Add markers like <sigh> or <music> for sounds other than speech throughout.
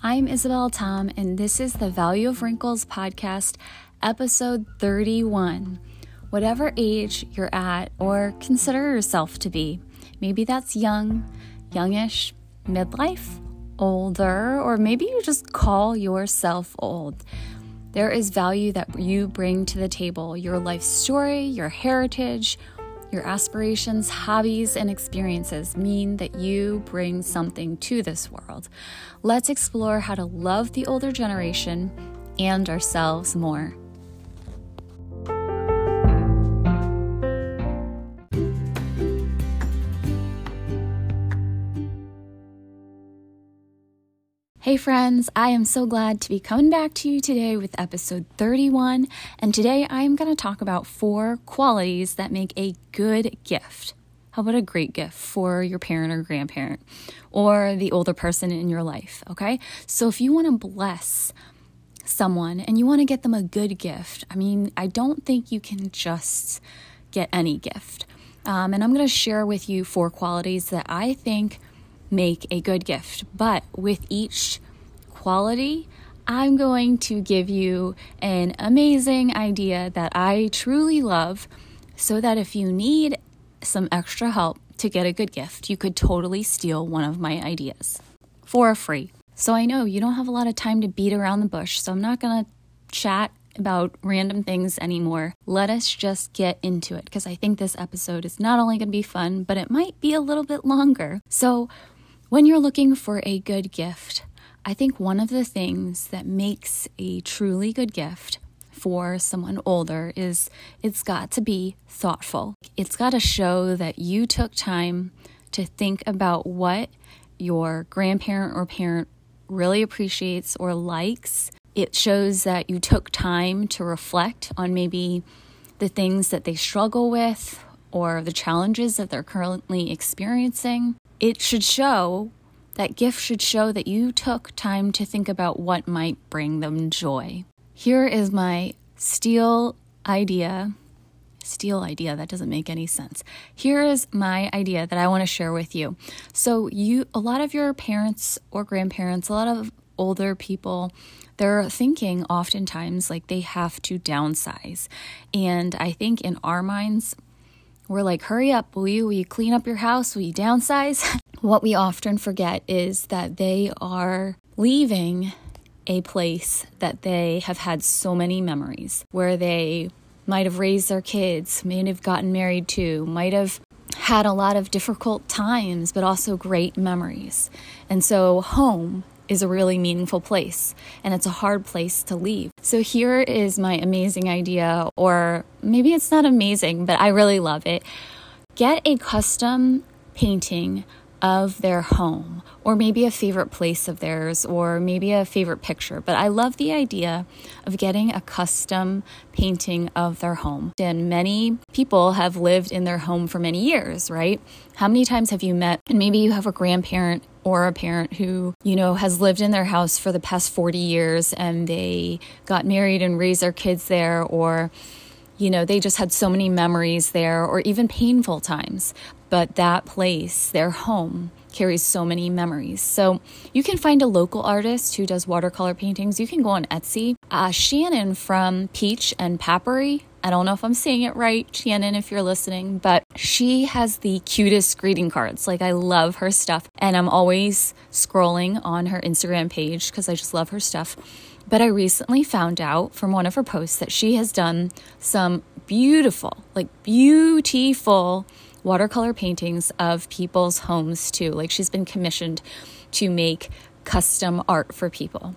I'm Isabel Tom, and this is the Value of Wrinkles podcast, episode 31. Whatever age you're at or consider yourself to be, maybe that's young, youngish, midlife, older, or maybe you just call yourself old. There is value that you bring to the table your life story, your heritage, your aspirations, hobbies, and experiences mean that you bring something to this world. Let's explore how to love the older generation and ourselves more. Hey friends, I am so glad to be coming back to you today with episode 31. And today I am going to talk about four qualities that make a good gift. How about a great gift for your parent or grandparent or the older person in your life? Okay. So if you want to bless someone and you want to get them a good gift, I mean, I don't think you can just get any gift. Um, and I'm going to share with you four qualities that I think make a good gift. But with each quality, I'm going to give you an amazing idea that I truly love so that if you need some extra help to get a good gift, you could totally steal one of my ideas for free. So I know you don't have a lot of time to beat around the bush, so I'm not going to chat about random things anymore. Let us just get into it because I think this episode is not only going to be fun, but it might be a little bit longer. So, when you're looking for a good gift, I think one of the things that makes a truly good gift for someone older is it's got to be thoughtful. It's got to show that you took time to think about what your grandparent or parent really appreciates or likes. It shows that you took time to reflect on maybe the things that they struggle with or the challenges that they're currently experiencing it should show that gift should show that you took time to think about what might bring them joy. Here is my steal idea. Steal idea, that doesn't make any sense. Here is my idea that I want to share with you. So, you, a lot of your parents or grandparents, a lot of older people, they're thinking oftentimes like they have to downsize. And I think in our minds, we're like, hurry up, will you? Will you clean up your house? Will you downsize? <laughs> what we often forget is that they are leaving a place that they have had so many memories, where they might have raised their kids, might have gotten married to, might have had a lot of difficult times, but also great memories. And so, home is a really meaningful place and it's a hard place to leave. So here is my amazing idea, or maybe it's not amazing, but I really love it. Get a custom painting of their home, or maybe a favorite place of theirs, or maybe a favorite picture. But I love the idea of getting a custom painting of their home. And many people have lived in their home for many years, right? How many times have you met, and maybe you have a grandparent or a parent who, you know, has lived in their house for the past 40 years and they got married and raised their kids there, or you know, they just had so many memories there, or even painful times. But that place, their home, carries so many memories. So you can find a local artist who does watercolor paintings. You can go on Etsy. Uh, Shannon from Peach and Paperie. I don't know if I'm saying it right, Shannon, if you're listening, but she has the cutest greeting cards. Like, I love her stuff. And I'm always scrolling on her Instagram page because I just love her stuff. But I recently found out from one of her posts that she has done some beautiful, like beautiful watercolor paintings of people's homes too. Like she's been commissioned to make custom art for people.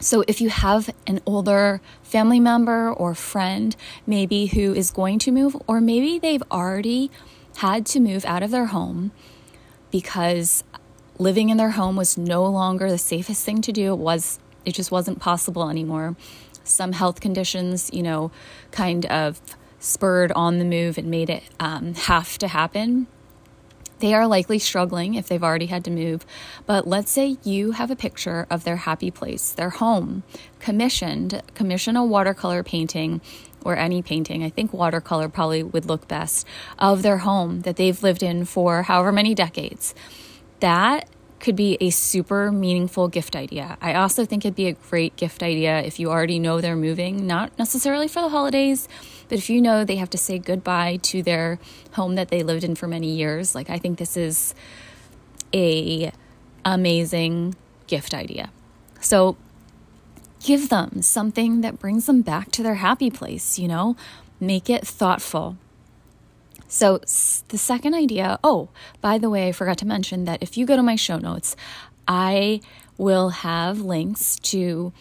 So, if you have an older family member or friend, maybe who is going to move, or maybe they've already had to move out of their home because living in their home was no longer the safest thing to do, it was it just wasn't possible anymore. Some health conditions, you know, kind of spurred on the move and made it um, have to happen. They are likely struggling if they've already had to move. But let's say you have a picture of their happy place, their home, commissioned, commission a watercolor painting or any painting. I think watercolor probably would look best of their home that they've lived in for however many decades. That could be a super meaningful gift idea. I also think it'd be a great gift idea if you already know they're moving, not necessarily for the holidays, but if you know they have to say goodbye to their home that they lived in for many years. Like I think this is a amazing gift idea. So give them something that brings them back to their happy place, you know? Make it thoughtful. So, the second idea oh, by the way, I forgot to mention that if you go to my show notes, I will have links to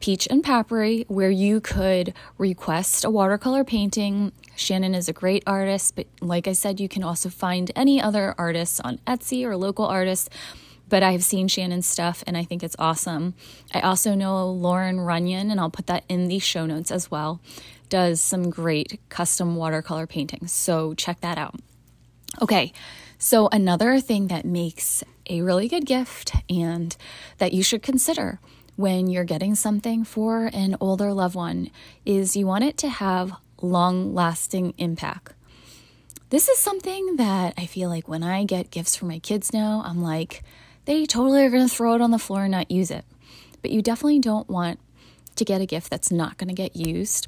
Peach and Paperie where you could request a watercolor painting. Shannon is a great artist, but like I said, you can also find any other artists on Etsy or local artists. But I've seen Shannon's stuff and I think it's awesome. I also know Lauren Runyon, and I'll put that in the show notes as well does some great custom watercolor paintings. So check that out. Okay, so another thing that makes a really good gift and that you should consider when you're getting something for an older loved one is you want it to have long lasting impact. This is something that I feel like when I get gifts for my kids now, I'm like, they totally are going to throw it on the floor and not use it. But you definitely don't want to get a gift that's not going to get used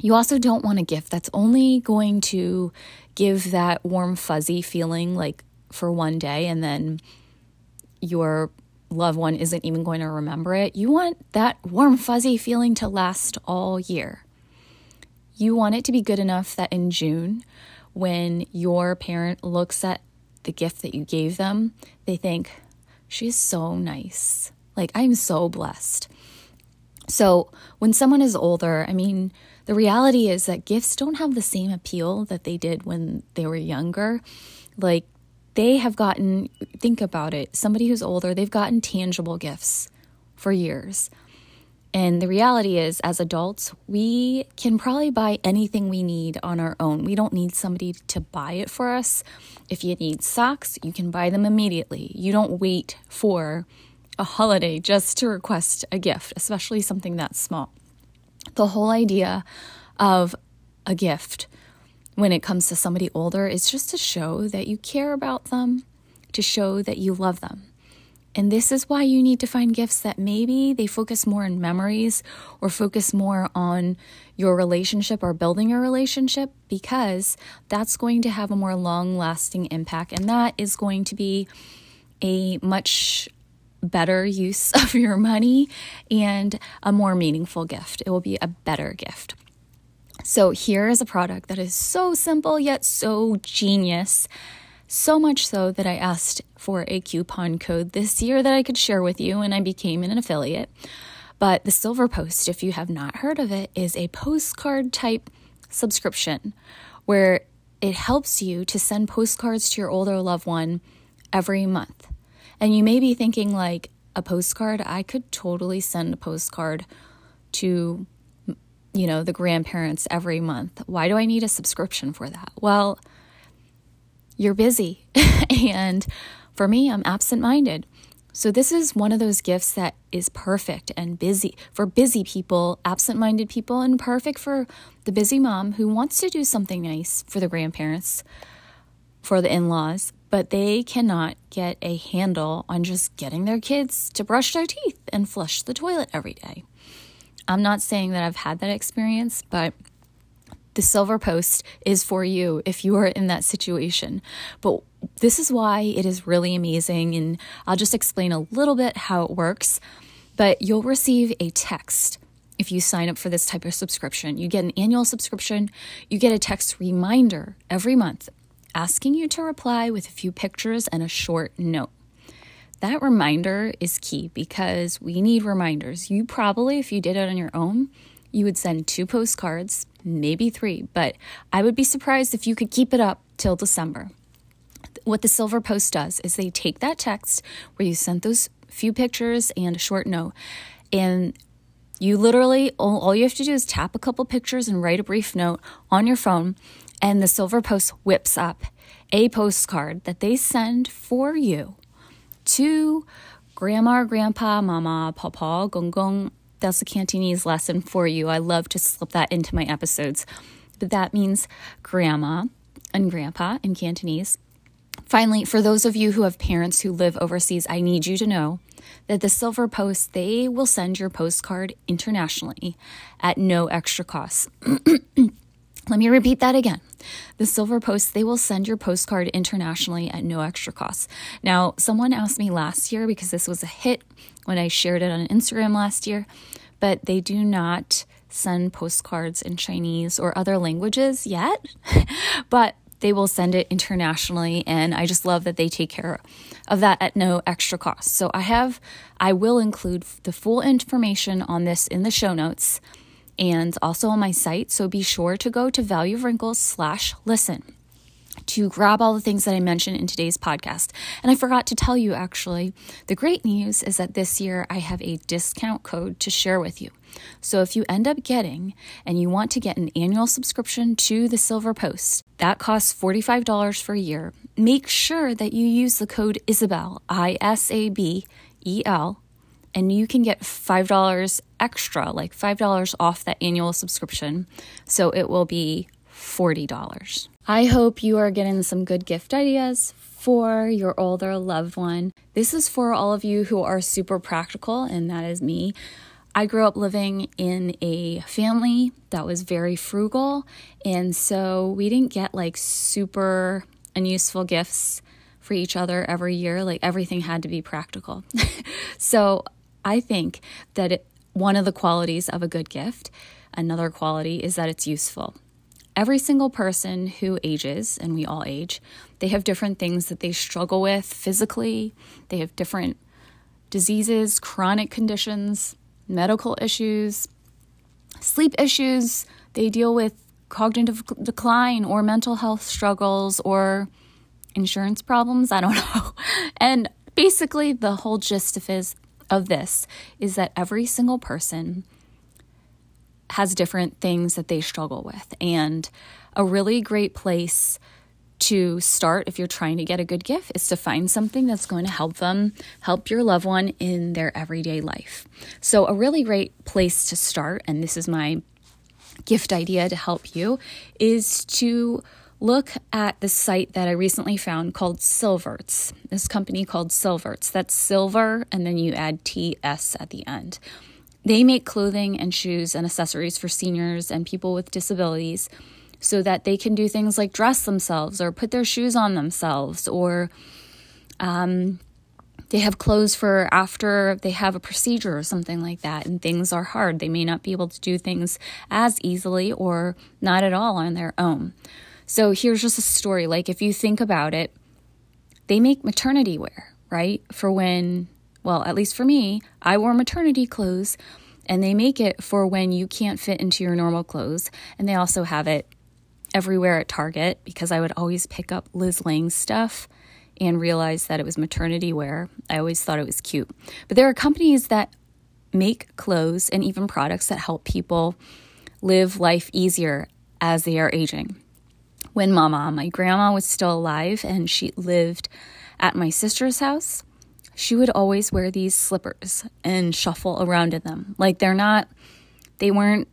you also don't want a gift that's only going to give that warm, fuzzy feeling like for one day and then your loved one isn't even going to remember it. You want that warm, fuzzy feeling to last all year. You want it to be good enough that in June, when your parent looks at the gift that you gave them, they think, she's so nice. Like, I'm so blessed. So, when someone is older, I mean, the reality is that gifts don't have the same appeal that they did when they were younger. Like they have gotten, think about it, somebody who's older, they've gotten tangible gifts for years. And the reality is, as adults, we can probably buy anything we need on our own. We don't need somebody to buy it for us. If you need socks, you can buy them immediately. You don't wait for a holiday just to request a gift, especially something that small the whole idea of a gift when it comes to somebody older is just to show that you care about them, to show that you love them. And this is why you need to find gifts that maybe they focus more on memories or focus more on your relationship or building your relationship because that's going to have a more long lasting impact. And that is going to be a much better use <laughs> of your money and a more meaningful gift. It will be a better gift. So, here is a product that is so simple yet so genius. So much so that I asked for a coupon code this year that I could share with you, and I became an affiliate. But the Silver Post, if you have not heard of it, is a postcard type subscription where it helps you to send postcards to your older loved one every month. And you may be thinking, like, a postcard, I could totally send a postcard to, you know, the grandparents every month. Why do I need a subscription for that? Well, you're busy. <laughs> and for me, I'm absent minded. So, this is one of those gifts that is perfect and busy for busy people, absent minded people, and perfect for the busy mom who wants to do something nice for the grandparents, for the in laws, but they cannot get a handle on just getting their kids to brush their teeth and flush the toilet every day. I'm not saying that I've had that experience, but the Silver Post is for you if you are in that situation. But this is why it is really amazing, and I'll just explain a little bit how it works. But you'll receive a text if you sign up for this type of subscription. You get an annual subscription, you get a text reminder every month asking you to reply with a few pictures and a short note. That reminder is key because we need reminders. You probably, if you did it on your own, you would send two postcards, maybe three, but I would be surprised if you could keep it up till December. What the Silver Post does is they take that text where you sent those few pictures and a short note, and you literally, all, all you have to do is tap a couple pictures and write a brief note on your phone and the Silver Post whips up a postcard that they send for you to grandma, grandpa, mama, papa, gong gong. That's a Cantonese lesson for you. I love to slip that into my episodes. But that means grandma and grandpa in Cantonese, Finally, for those of you who have parents who live overseas, I need you to know that the Silver Post, they will send your postcard internationally at no extra cost. <clears throat> Let me repeat that again. The Silver Post, they will send your postcard internationally at no extra cost. Now, someone asked me last year because this was a hit when I shared it on Instagram last year, but they do not send postcards in Chinese or other languages yet. <laughs> but they will send it internationally and i just love that they take care of that at no extra cost so i have i will include the full information on this in the show notes and also on my site so be sure to go to value of wrinkles slash listen to grab all the things that I mentioned in today's podcast. And I forgot to tell you actually, the great news is that this year I have a discount code to share with you. So if you end up getting and you want to get an annual subscription to the Silver Post, that costs $45 for a year. Make sure that you use the code Isabel, I S A B E L, and you can get $5 extra, like $5 off that annual subscription. So it will be $40. I hope you are getting some good gift ideas for your older loved one. This is for all of you who are super practical, and that is me. I grew up living in a family that was very frugal, and so we didn't get like super unuseful gifts for each other every year. Like everything had to be practical. <laughs> so I think that it, one of the qualities of a good gift, another quality, is that it's useful every single person who ages, and we all age, they have different things that they struggle with physically. They have different diseases, chronic conditions, medical issues, sleep issues. They deal with cognitive decline or mental health struggles or insurance problems. I don't <laughs> know. And basically, the whole gist of, his, of this is that every single person has different things that they struggle with. And a really great place to start if you're trying to get a good gift is to find something that's going to help them help your loved one in their everyday life. So, a really great place to start, and this is my gift idea to help you, is to look at the site that I recently found called Silverts. This company called Silverts. That's silver, and then you add TS at the end. They make clothing and shoes and accessories for seniors and people with disabilities so that they can do things like dress themselves or put their shoes on themselves or um, they have clothes for after they have a procedure or something like that and things are hard they may not be able to do things as easily or not at all on their own so here's just a story like if you think about it they make maternity wear right for when well, at least for me, I wore maternity clothes and they make it for when you can't fit into your normal clothes. And they also have it everywhere at Target because I would always pick up Liz Lange's stuff and realize that it was maternity wear. I always thought it was cute. But there are companies that make clothes and even products that help people live life easier as they are aging. When mama, my grandma was still alive and she lived at my sister's house, she would always wear these slippers and shuffle around in them. Like they're not, they weren't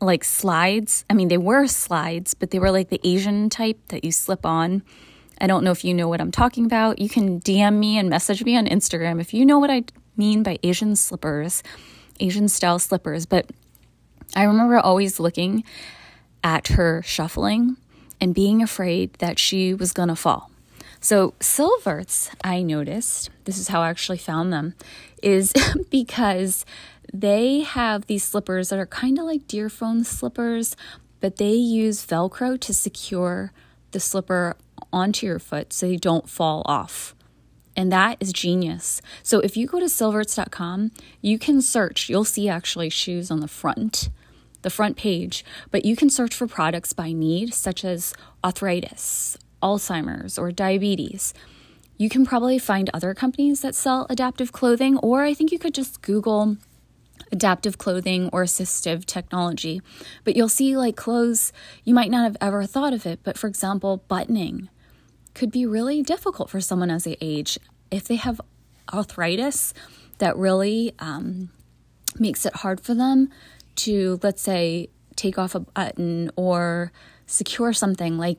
like slides. I mean, they were slides, but they were like the Asian type that you slip on. I don't know if you know what I'm talking about. You can DM me and message me on Instagram if you know what I mean by Asian slippers, Asian style slippers. But I remember always looking at her shuffling and being afraid that she was going to fall. So, Silverts, I noticed, this is how I actually found them, is <laughs> because they have these slippers that are kind of like Dearfoam slippers, but they use Velcro to secure the slipper onto your foot so you don't fall off. And that is genius. So if you go to silverts.com, you can search, you'll see actually shoes on the front, the front page, but you can search for products by need, such as arthritis Alzheimer's or diabetes. You can probably find other companies that sell adaptive clothing, or I think you could just Google adaptive clothing or assistive technology. But you'll see like clothes, you might not have ever thought of it, but for example, buttoning could be really difficult for someone as they age. If they have arthritis that really um, makes it hard for them to, let's say, take off a button or secure something like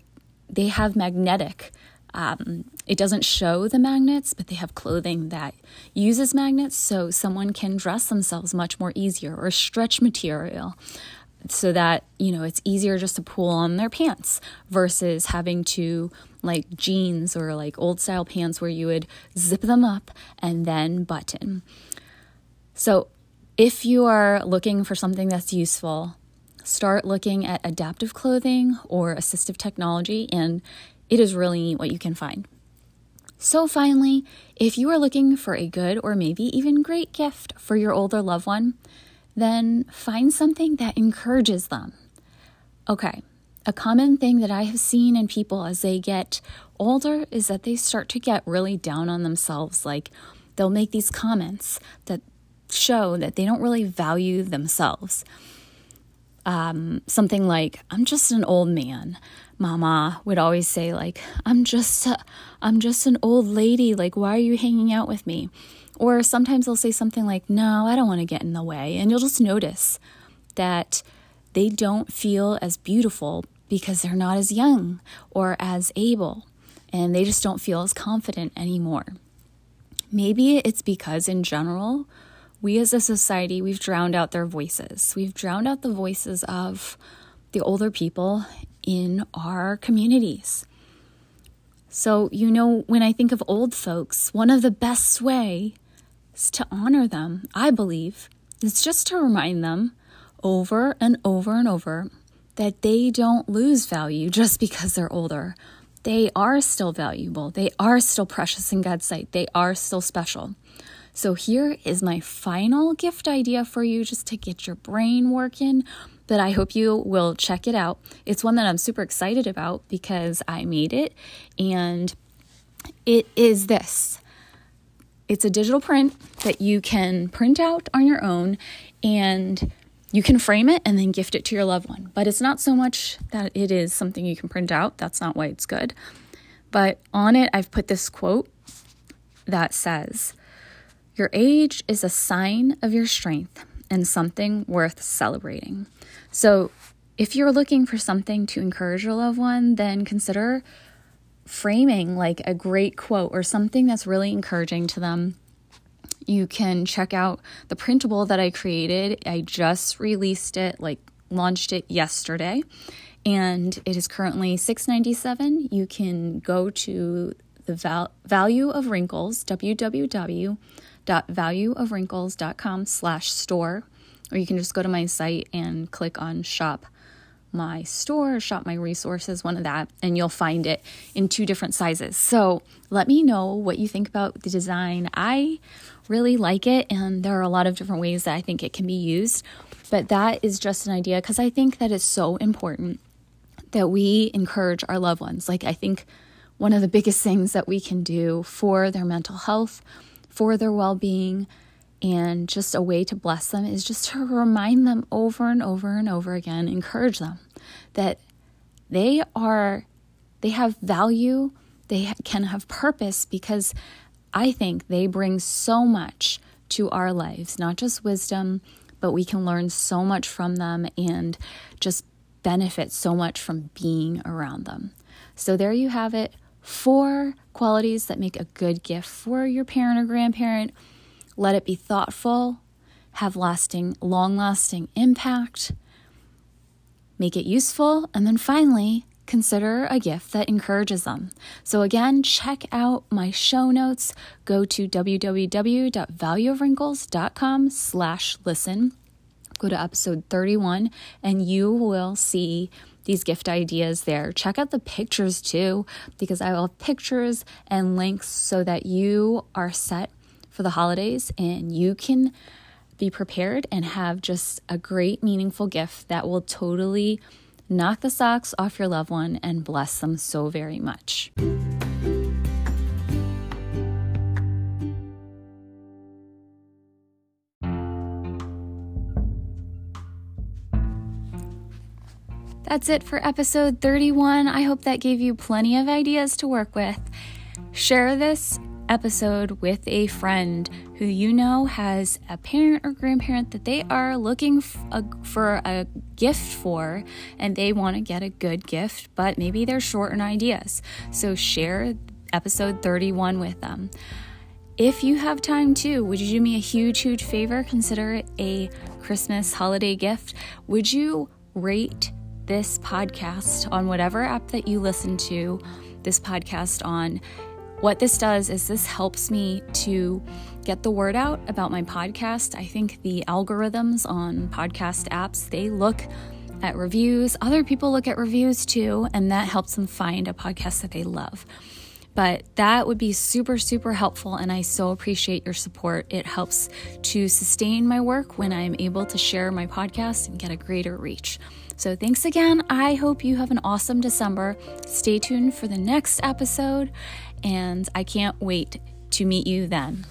they have magnetic Um, it doesn't show the magnets, but they have clothing that uses magnets so someone can dress themselves much more easier or stretch material so that you know it's easier just to pull on their pants versus having to like jeans or like old style pants where you would zip them up and then button. So, if you are looking for something that's useful, start looking at adaptive clothing or assistive technology, and it is really neat what you can find. So, finally, if you are looking for a good or maybe even great gift for your older loved one, then find something that encourages them. Okay, a common thing that I have seen in people as they get older is that they start to get really down on themselves. Like they'll make these comments that show that they don't really value themselves. Um, something like, I'm just an old man. Mama would always say, like, I'm just, I'm just an old lady. Like, why are you hanging out with me? Or sometimes they'll say something like, No, I don't want to get in the way. And you'll just notice that they don't feel as beautiful because they're not as young or as able and they just don't feel as confident anymore. Maybe it's because, in general, we as a society, we've drowned out their voices. We've drowned out the voices of the older people in our communities. So, you know, when I think of old folks, one of the best ways to honor them, I believe, is just to remind them over and over and over that they don't lose value just because they're older. They are still valuable. They are still precious in God's sight. They are still special. So, here is my final gift idea for you just to get your brain working. But I hope you will check it out. It's one that I'm super excited about because I made it, and it is this it's a digital print that you can print out on your own and you can frame it and then gift it to your loved one. But it's not so much that it is something you can print out. That's not why it's good. But on it, I've put this quote that says, Your age is a sign of your strength and something worth celebrating. So if you're looking for something to encourage your loved one, then consider framing like a great quote or something that's really encouraging to them you can check out the printable that I created. I just released it, like launched it yesterday, and it is currently $6.97. You can go to the val- value of wrinkles www.valueofwrinkles.com slash store or you can just go to my site and click on shop my store, shop my resources, one of that, and you'll find it in two different sizes. So let me know what you think about the design. I really like it, and there are a lot of different ways that I think it can be used, but that is just an idea because I think that is so important that we encourage our loved ones. Like, I think one of the biggest things that we can do for their mental health, for their well being, and just a way to bless them is just to remind them over and over and over again, encourage them that they are, they have value, they can have purpose because I think they bring so much to our lives, not just wisdom, but we can learn so much from them and just benefit so much from being around them. So there you have it. Four qualities that make a good gift for your parent or grandparent let it be thoughtful, have lasting, long lasting impact, make it useful, and then finally, consider a gift that encourages them. So again, check out my show notes. Go to www.valueofwrinkles.com slash listen. Go to episode 31 and you will see these gift ideas there. Check out the pictures too, because I will have pictures and links so that you are set for the holidays and you can be prepared and have just a great, meaningful gift that will totally knock the socks off your loved one and bless them so very much. That's it for episode 31. I hope that gave you plenty of ideas to work with. Share this episode with a friend who you know has a parent or grandparent that they are looking f- a, for a gift for and they want to get a good gift, but maybe they're short on ideas. So share episode 31 with them. If you have time too, would you do me a huge, huge favor? Consider it a Christmas holiday gift. Would you rate this podcast on whatever app that you listen to this podcast on? What this does is this helps me to get the word out about my podcast. I think the algorithms on podcast apps, they look at reviews. Other people look at reviews too, and that helps them find a podcast that they love. But that would be super, super helpful. And I so appreciate your support. It helps to sustain my work when I'm able to share my podcast and get a greater reach. So thanks again. I hope you have an awesome December. Stay tuned for the next episode. And I can't wait to meet you then.